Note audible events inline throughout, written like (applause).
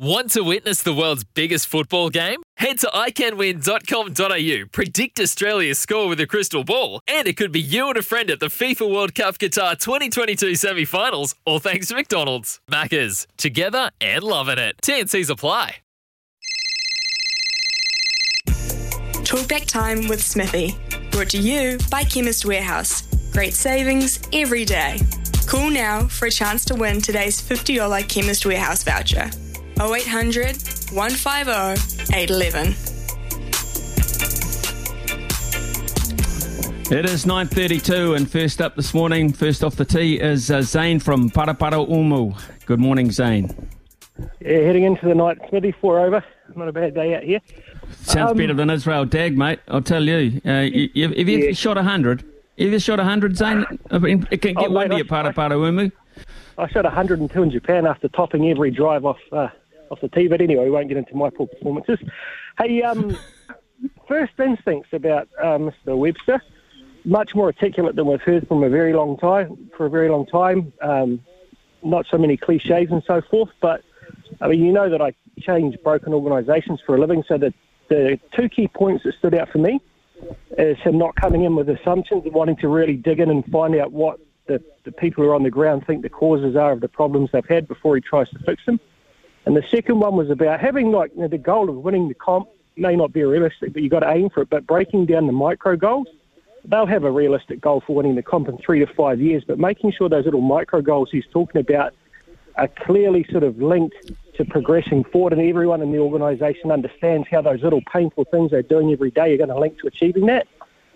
Want to witness the world's biggest football game? Head to iCanWin.com.au, predict Australia's score with a crystal ball, and it could be you and a friend at the FIFA World Cup Qatar 2022 semi finals, all thanks to McDonald's. Maccas, together and loving it. TNC's apply. Talkback time with Smithy. Brought to you by Chemist Warehouse. Great savings every day. Call now for a chance to win today's $50 Chemist Warehouse voucher. 0800 150 811. It is 9.32 and first up this morning, first off the tee is uh, Zane from Paraparaumu. Good morning, Zane. Yeah, heading into the night, Smithy, four over. Not a bad day out here. Sounds Um, better than Israel Dagg, mate. I'll tell you. Uh, you, you have you Yeah. shot 100? Have you shot 100, Zane? It can get Oh, mate, windy I- at Parapara Umu. I shot 102 in Japan after topping every drive off uh, off the tee. But anyway, we won't get into my poor performances. Hey, um, (laughs) first instincts about uh, Mr. Webster. Much more articulate than we've heard from a very long time. For a very long time, um, not so many cliches and so forth. But I mean, you know that I change broken organisations for a living. So the the two key points that stood out for me is him not coming in with assumptions and wanting to really dig in and find out what the, the people who are on the ground think the causes are of the problems they've had before he tries to fix them. And the second one was about having like you know, the goal of winning the comp may not be realistic, but you've got to aim for it. But breaking down the micro goals, they'll have a realistic goal for winning the comp in three to five years. But making sure those little micro goals he's talking about are clearly sort of linked to progressing forward, and everyone in the organisation understands how those little painful things they're doing every day are going to link to achieving that.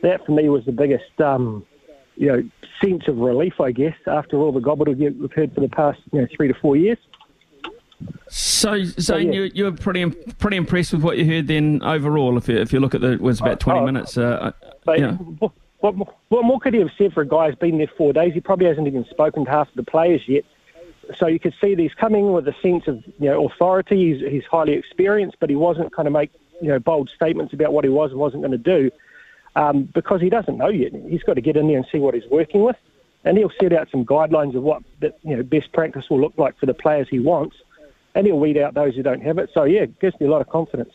That for me was the biggest, um, you know, sense of relief, I guess, after all the gobbledygook we've heard for the past, you know, three to four years. So, Zane, yeah. you, you were pretty pretty impressed with what you heard then overall. If you, if you look at the, it was about 20 Oh, minutes. Uh, But yeah. what, what, more- what more could he have said for a guy who's been there four days? He probably hasn't even spoken to half of the players yet. So you could see that he's coming with a sense of you know authority. He's, he's highly experienced, but he wasn't kind of make you know bold statements about what he was and wasn't going to do um, because he doesn't know yet. He's got to get in there and see what he's working with, and he'll set out some guidelines of what the, you know best practice will look like for the players he wants, and he'll weed out those who don't have it. So yeah, it gives me a lot of confidence.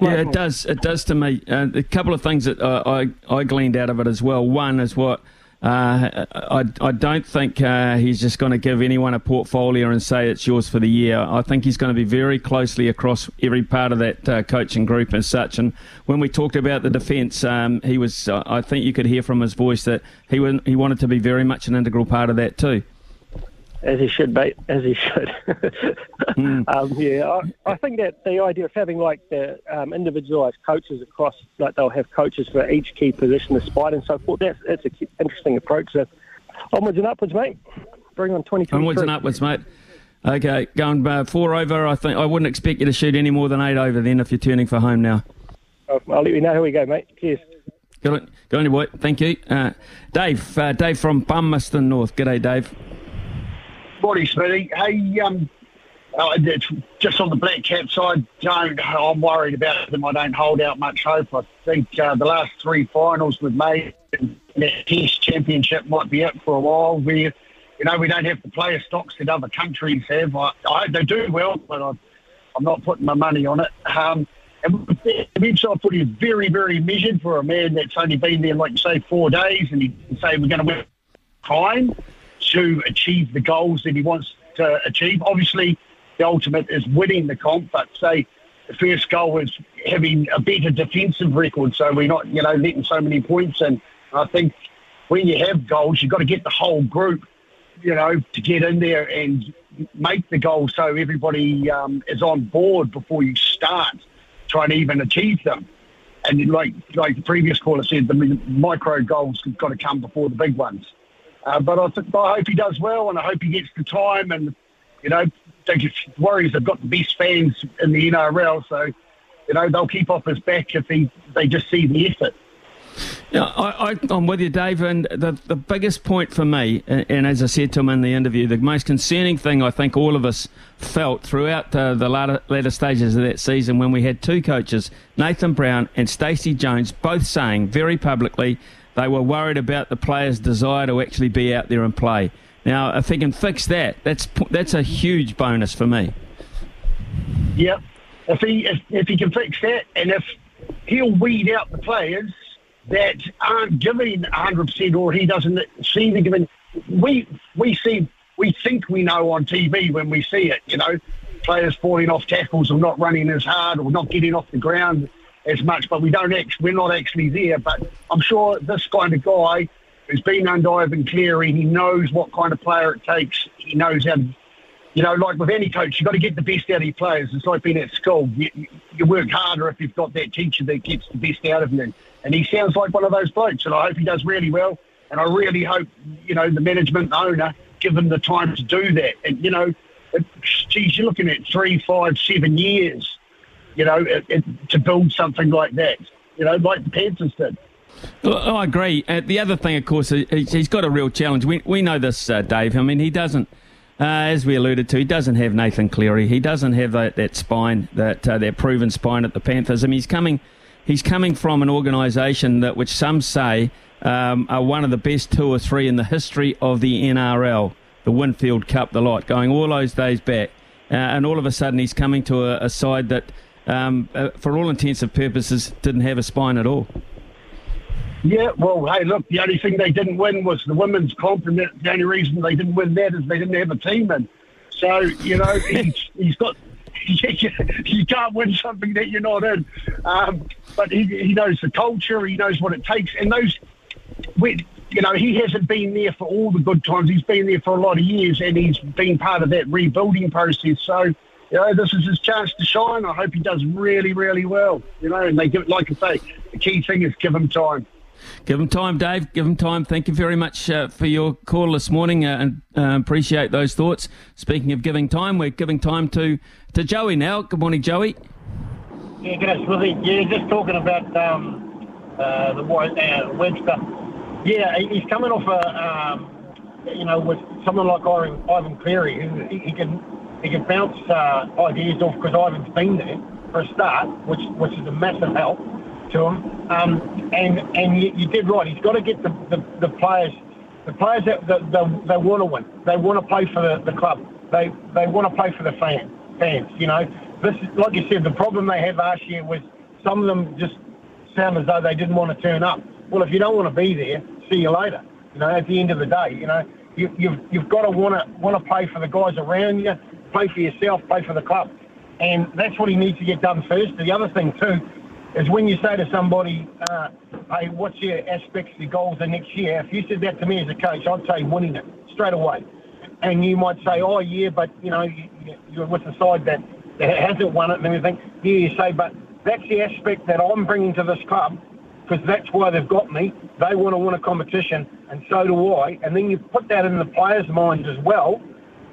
Yeah, it does. It does to me. Uh, a couple of things that uh, I I gleaned out of it as well. One is what uh, I I don't think uh, he's just going to give anyone a portfolio and say it's yours for the year. I think he's going to be very closely across every part of that uh, coaching group as such. And when we talked about the defence, um, he was. Uh, I think you could hear from his voice that he wa- he wanted to be very much an integral part of that too. As he should, mate. As he should. Hmm. (laughs) um, yeah, I, I think that the idea of having like the um, individualised coaches across, like they'll have coaches for each key position, the spine and so forth. That's that's an interesting approach. So onwards and upwards, mate. Bring on twenty. Onwards and upwards, mate. Okay, going uh, four over. I think I wouldn't expect you to shoot any more than eight over then if you're turning for home now. I'll let you know how we go, mate. Cheers. Good on, good on you, boy. Thank you. Uh, Dave, uh, Dave from Palmerston North. G'day, Dave. Morning, Smithy. Hey, um, uh, just on the black cap side, don't, I'm worried about them. I don't hold out much hope. I think uh, the last three finals we've made, that Test Championship might be it for a while. We, you know, we don't have the player stocks that other countries have. I, I they do well, but I, I'm not putting my money on it. Um, and inside footy is very, very measured for a man that's only been there, like you say, four days, and he say we're going to win time to achieve the goals that he wants to achieve. Obviously, the ultimate is winning the comp, but say the first goal is having a better defensive record, so we're not, you know, letting so many points in. I think when you have goals, you've got to get the whole group, you know, to get in there and make the goal so everybody um, is on board before you start trying to even achieve them. And like like the previous caller said, the micro goals have got to come before the big ones. Uh, but I, th- I hope he does well, and I hope he gets the time. And you know, the Warriors have got the best fans in the NRL, so you know they'll keep off his back if he they just see the effort. Yeah, I, am with you, Dave. And the, the biggest point for me, and, and, as I said to him in the interview, the most concerning thing I think all of us felt throughout uh, the latter, latter stages of that season when we had two coaches, Nathan Brown and Stacey Jones, both saying very publicly they were worried about the players' desire to actually be out there and play. Now, if he can fix that, that's that's a huge bonus for me. Yep. If he if, if he can fix that, and if he'll weed out the players that aren't giving 100% or he doesn't seem to give in. We, we see, we think we know on TV when we see it, you know, players falling off tackles or not running as hard or not getting off the ground as much, but we don't actually, we're not actually there. But I'm sure this kind of guy who's been under Ivan Cleary, he knows what kind of player it takes. He knows how to, you know, like with any coach, you've got to get the best out of your players. It's like being at school. You, you work harder if you've got that teacher that gets the best out of them. And he sounds like one of those blokes, and I hope he does really well. And I really hope, you know, the management the owner give him the time to do that. And, you know, it, geez, you're looking at three, five, seven years, you know, it, it, to build something like that, you know, like the Panthers did. Well, I agree. Uh, the other thing, of course, he's got a real challenge. We, we know this, uh, Dave. I mean, he doesn't, uh, as we alluded to, he doesn't have Nathan Cleary. He doesn't have that, that spine, that uh, that proven spine at the Panthers. I mean, he's coming – he's coming from an organisation that, which some say, um, are one of the best two or three in the history of the NRL, the Winfield Cup, the lot, going all those days back. Uh, and all of a sudden, he's coming to a, a side that, um, uh, for all intents and purposes, didn't have a spine at all. Yeah, well, hey, look, the only thing they didn't win was the women's comp, and the only reason they didn't win that is they didn't have a team in. So, you know, (laughs) he's, he's got (laughs) you can't win something that you're not in. Um, but he, he knows the culture, he knows what it takes, and those, we, you know, he hasn't been there for all the good times. He's been there for a lot of years, and he's been part of that rebuilding process. So, you know, this is his chance to shine. I hope he does really, really well. You know, and they give, like I say, the key thing is give him time. Give him time, Dave. Give him time. Thank you very much uh, for your call this morning uh, and uh, appreciate those thoughts. Speaking of giving time, we're giving time to, to Joey now. Good morning, Joey. Yeah, good Smithy. Yeah, just talking about um, uh, the uh, Webster. Yeah, he's coming off a, um, you know, with someone like Ivan, Ivan Cleary, who he, he can he can bounce uh, ideas off because Ivan's been there for a start, which which is a massive help to him. Um, and and you, you, did right. He's got to get the, the, the players, the players that, they want to win. They want to play for the, the club. They they want to play for the fan fans. You know, this is like you said. The problem they had last year was some of them just sound as though they didn't want to turn up. Well, if you don't want to be there, see you later. You know, at the end of the day, you know, you, you've you've got to want to want to play for the guys around you, play for yourself, play for the club, and that's what he needs to get done first. The other thing too is when you say to somebody, uh, hey, what's your aspects your goals the next year? If you said that to me as a coach, I'd say winning it straight away. And you might say, oh, yeah, but, you know, you, are with the side that, that hasn't won it and everything. Yeah, you say, but that's the aspect that I'm bringing to this club because that's why they've got me. They want to win a competition, and so do I. And then you put that in the players' minds as well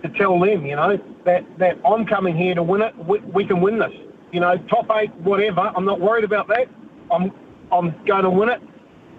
to tell them, you know, that, that I'm coming here to win it. We, we can win this you know, top eight, whatever. I'm not worried about that. I'm I'm going to win it.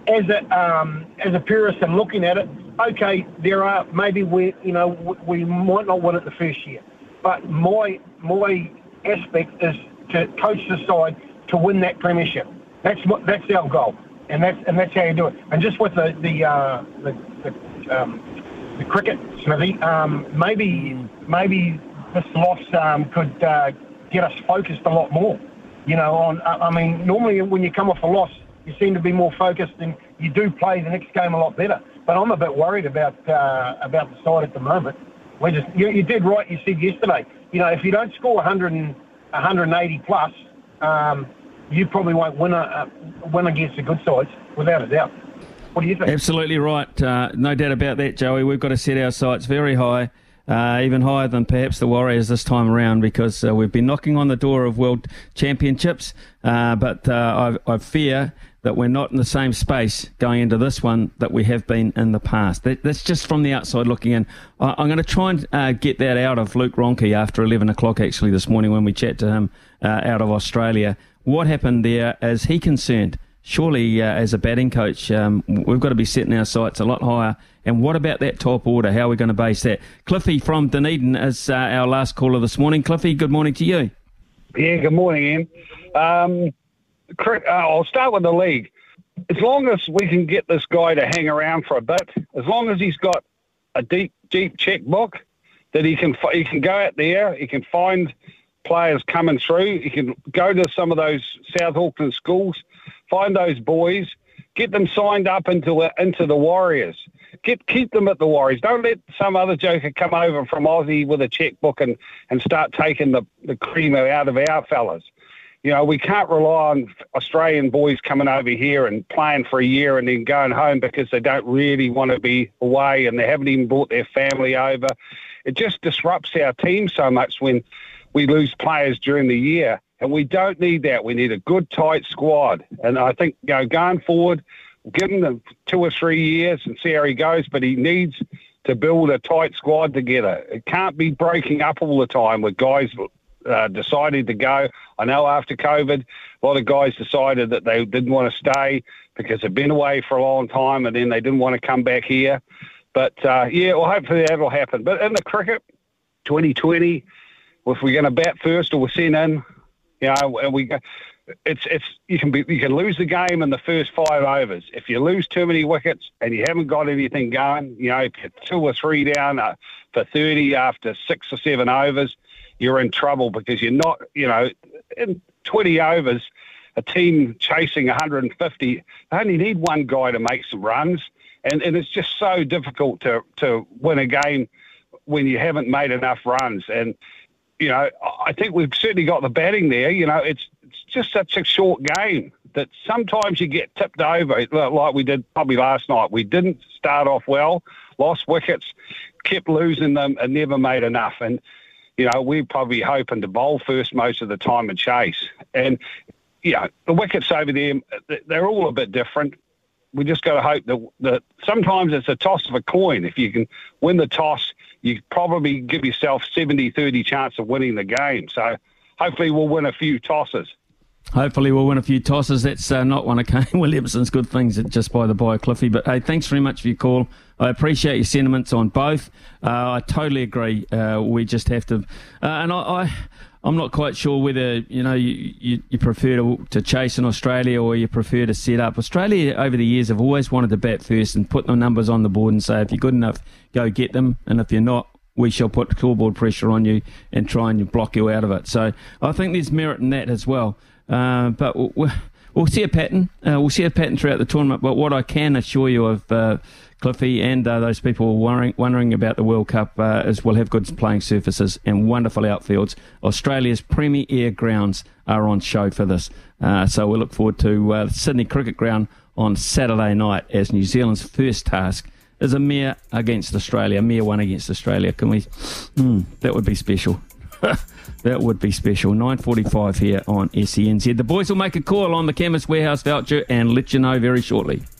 As a um, as a purist and looking at it, okay, there are maybe we you know we might not win it the first year, but my my aspect is to coach the side to win that premiership. That's what that's our goal, and that's and that's how you do it. And just with the the uh, the, the, um, the cricket, Smithy, um, maybe maybe this loss um, could uh, get us focused a lot more. You know, on I mean, normally when you come off a loss, you seem to be more focused and you do play the next game a lot better. But I'm a bit worried about uh, about the side at the moment. We just you, you, did right. You said yesterday. You know, if you don't score 100 and 180 plus, um, you probably won't win a, win against the good sides without a doubt. What do you think? Absolutely right. Uh, no doubt about that, Joey. We've got to set our sights very high uh, even higher than perhaps the Warriors this time around because uh, we've been knocking on the door of world championships. Uh, but uh, I, I, fear that we're not in the same space going into this one that we have been in the past. That, that's just from the outside looking in. I, am going to try and uh, get that out of Luke Ronchi after 11 o'clock actually this morning when we chat to him uh, out of Australia. What happened there? Is he concerned? Surely, as a batting coach, um, we've got to be setting our sights a lot higher and what about that top order? How are we going to base that? Cliffy from Dunedin is uh, our last caller this morning. Cliffy, good morning to you. Yeah, good morning. Um, uh, I'll start with the league. As long as we can get this guy to hang around for a bit, as long as he's got a deep, deep checkbook that he can he can go out there, he can find players coming through, he can go to some of those South Auckland schools, find those boys, get them signed up into into the Warriors Get, keep them at the Warriors. Don't let some other joker come over from Aussie with a checkbook and, and start taking the, the cream out of our fellas. You know, we can't rely on Australian boys coming over here and playing for a year and then going home because they don't really want to be away and they haven't even brought their family over. It just disrupts our team so much when we lose players during the year. And we don't need that. We need a good, tight squad. And I think, you know, going forward, give him the two or three years and see how he goes, but he needs to build a tight squad together. It can't be breaking up all the time with guys uh, deciding to go. I know after COVID, a lot of guys decided that they didn't want to stay because they've been away for a long time and then they didn't want to come back here. But uh, yeah, well, hopefully that'll happen. But in the cricket, 2020, if we're going to bat first or we're sent in, you know, and we it's it's you can be you can lose the game in the first five overs if you lose too many wickets and you haven't got anything going. You know, if you're two or three down uh, for thirty after six or seven overs, you're in trouble because you're not. You know, in twenty overs, a team chasing 150, they only need one guy to make some runs, and and it's just so difficult to to win a game when you haven't made enough runs and you know, I think we've certainly got the batting there. You know, it's it's just such a short game that sometimes you get tipped over, like we did probably last night. We didn't start off well, lost wickets, kept losing them, and never made enough. And you know, we're probably hoping to bowl first most of the time and chase. And you know, the wickets over there, they're all a bit different. We just got to hope that, that sometimes it's a toss of a coin. If you can win the toss, you probably give yourself 70 30 chance of winning the game. So hopefully we'll win a few tosses. Hopefully we'll win a few tosses. That's uh, not one of Kane (laughs) Williamson's good things, just by the by, Cliffy. But hey, thanks very much for your call. I appreciate your sentiments on both. Uh, I totally agree. Uh, we just have to, uh, and I, I, I'm not quite sure whether you know you, you, you, prefer to, to chase in Australia or you prefer to set up. Australia over the years have always wanted to bat first and put the numbers on the board and say if you're good enough, go get them, and if you're not, we shall put scoreboard pressure on you and try and block you out of it. So I think there's merit in that as well. Uh, but we'll, we'll, see a pattern. Uh, we'll see a pattern throughout the tournament. But what I can assure you of uh, Cliffy and uh, those people worrying, wondering about the World Cup uh, is we'll have good playing surfaces and wonderful outfields. Australia's premier grounds are on show for this. Uh, so we look forward to uh, Sydney Cricket Ground on Saturday night as New Zealand's first task is a mere against Australia, a mere one against Australia. Can we? Mm, that would be special. (laughs) that would be special. 9.45 here on SENZ. The boys will make a call on the Chemist Warehouse voucher and let you know very shortly.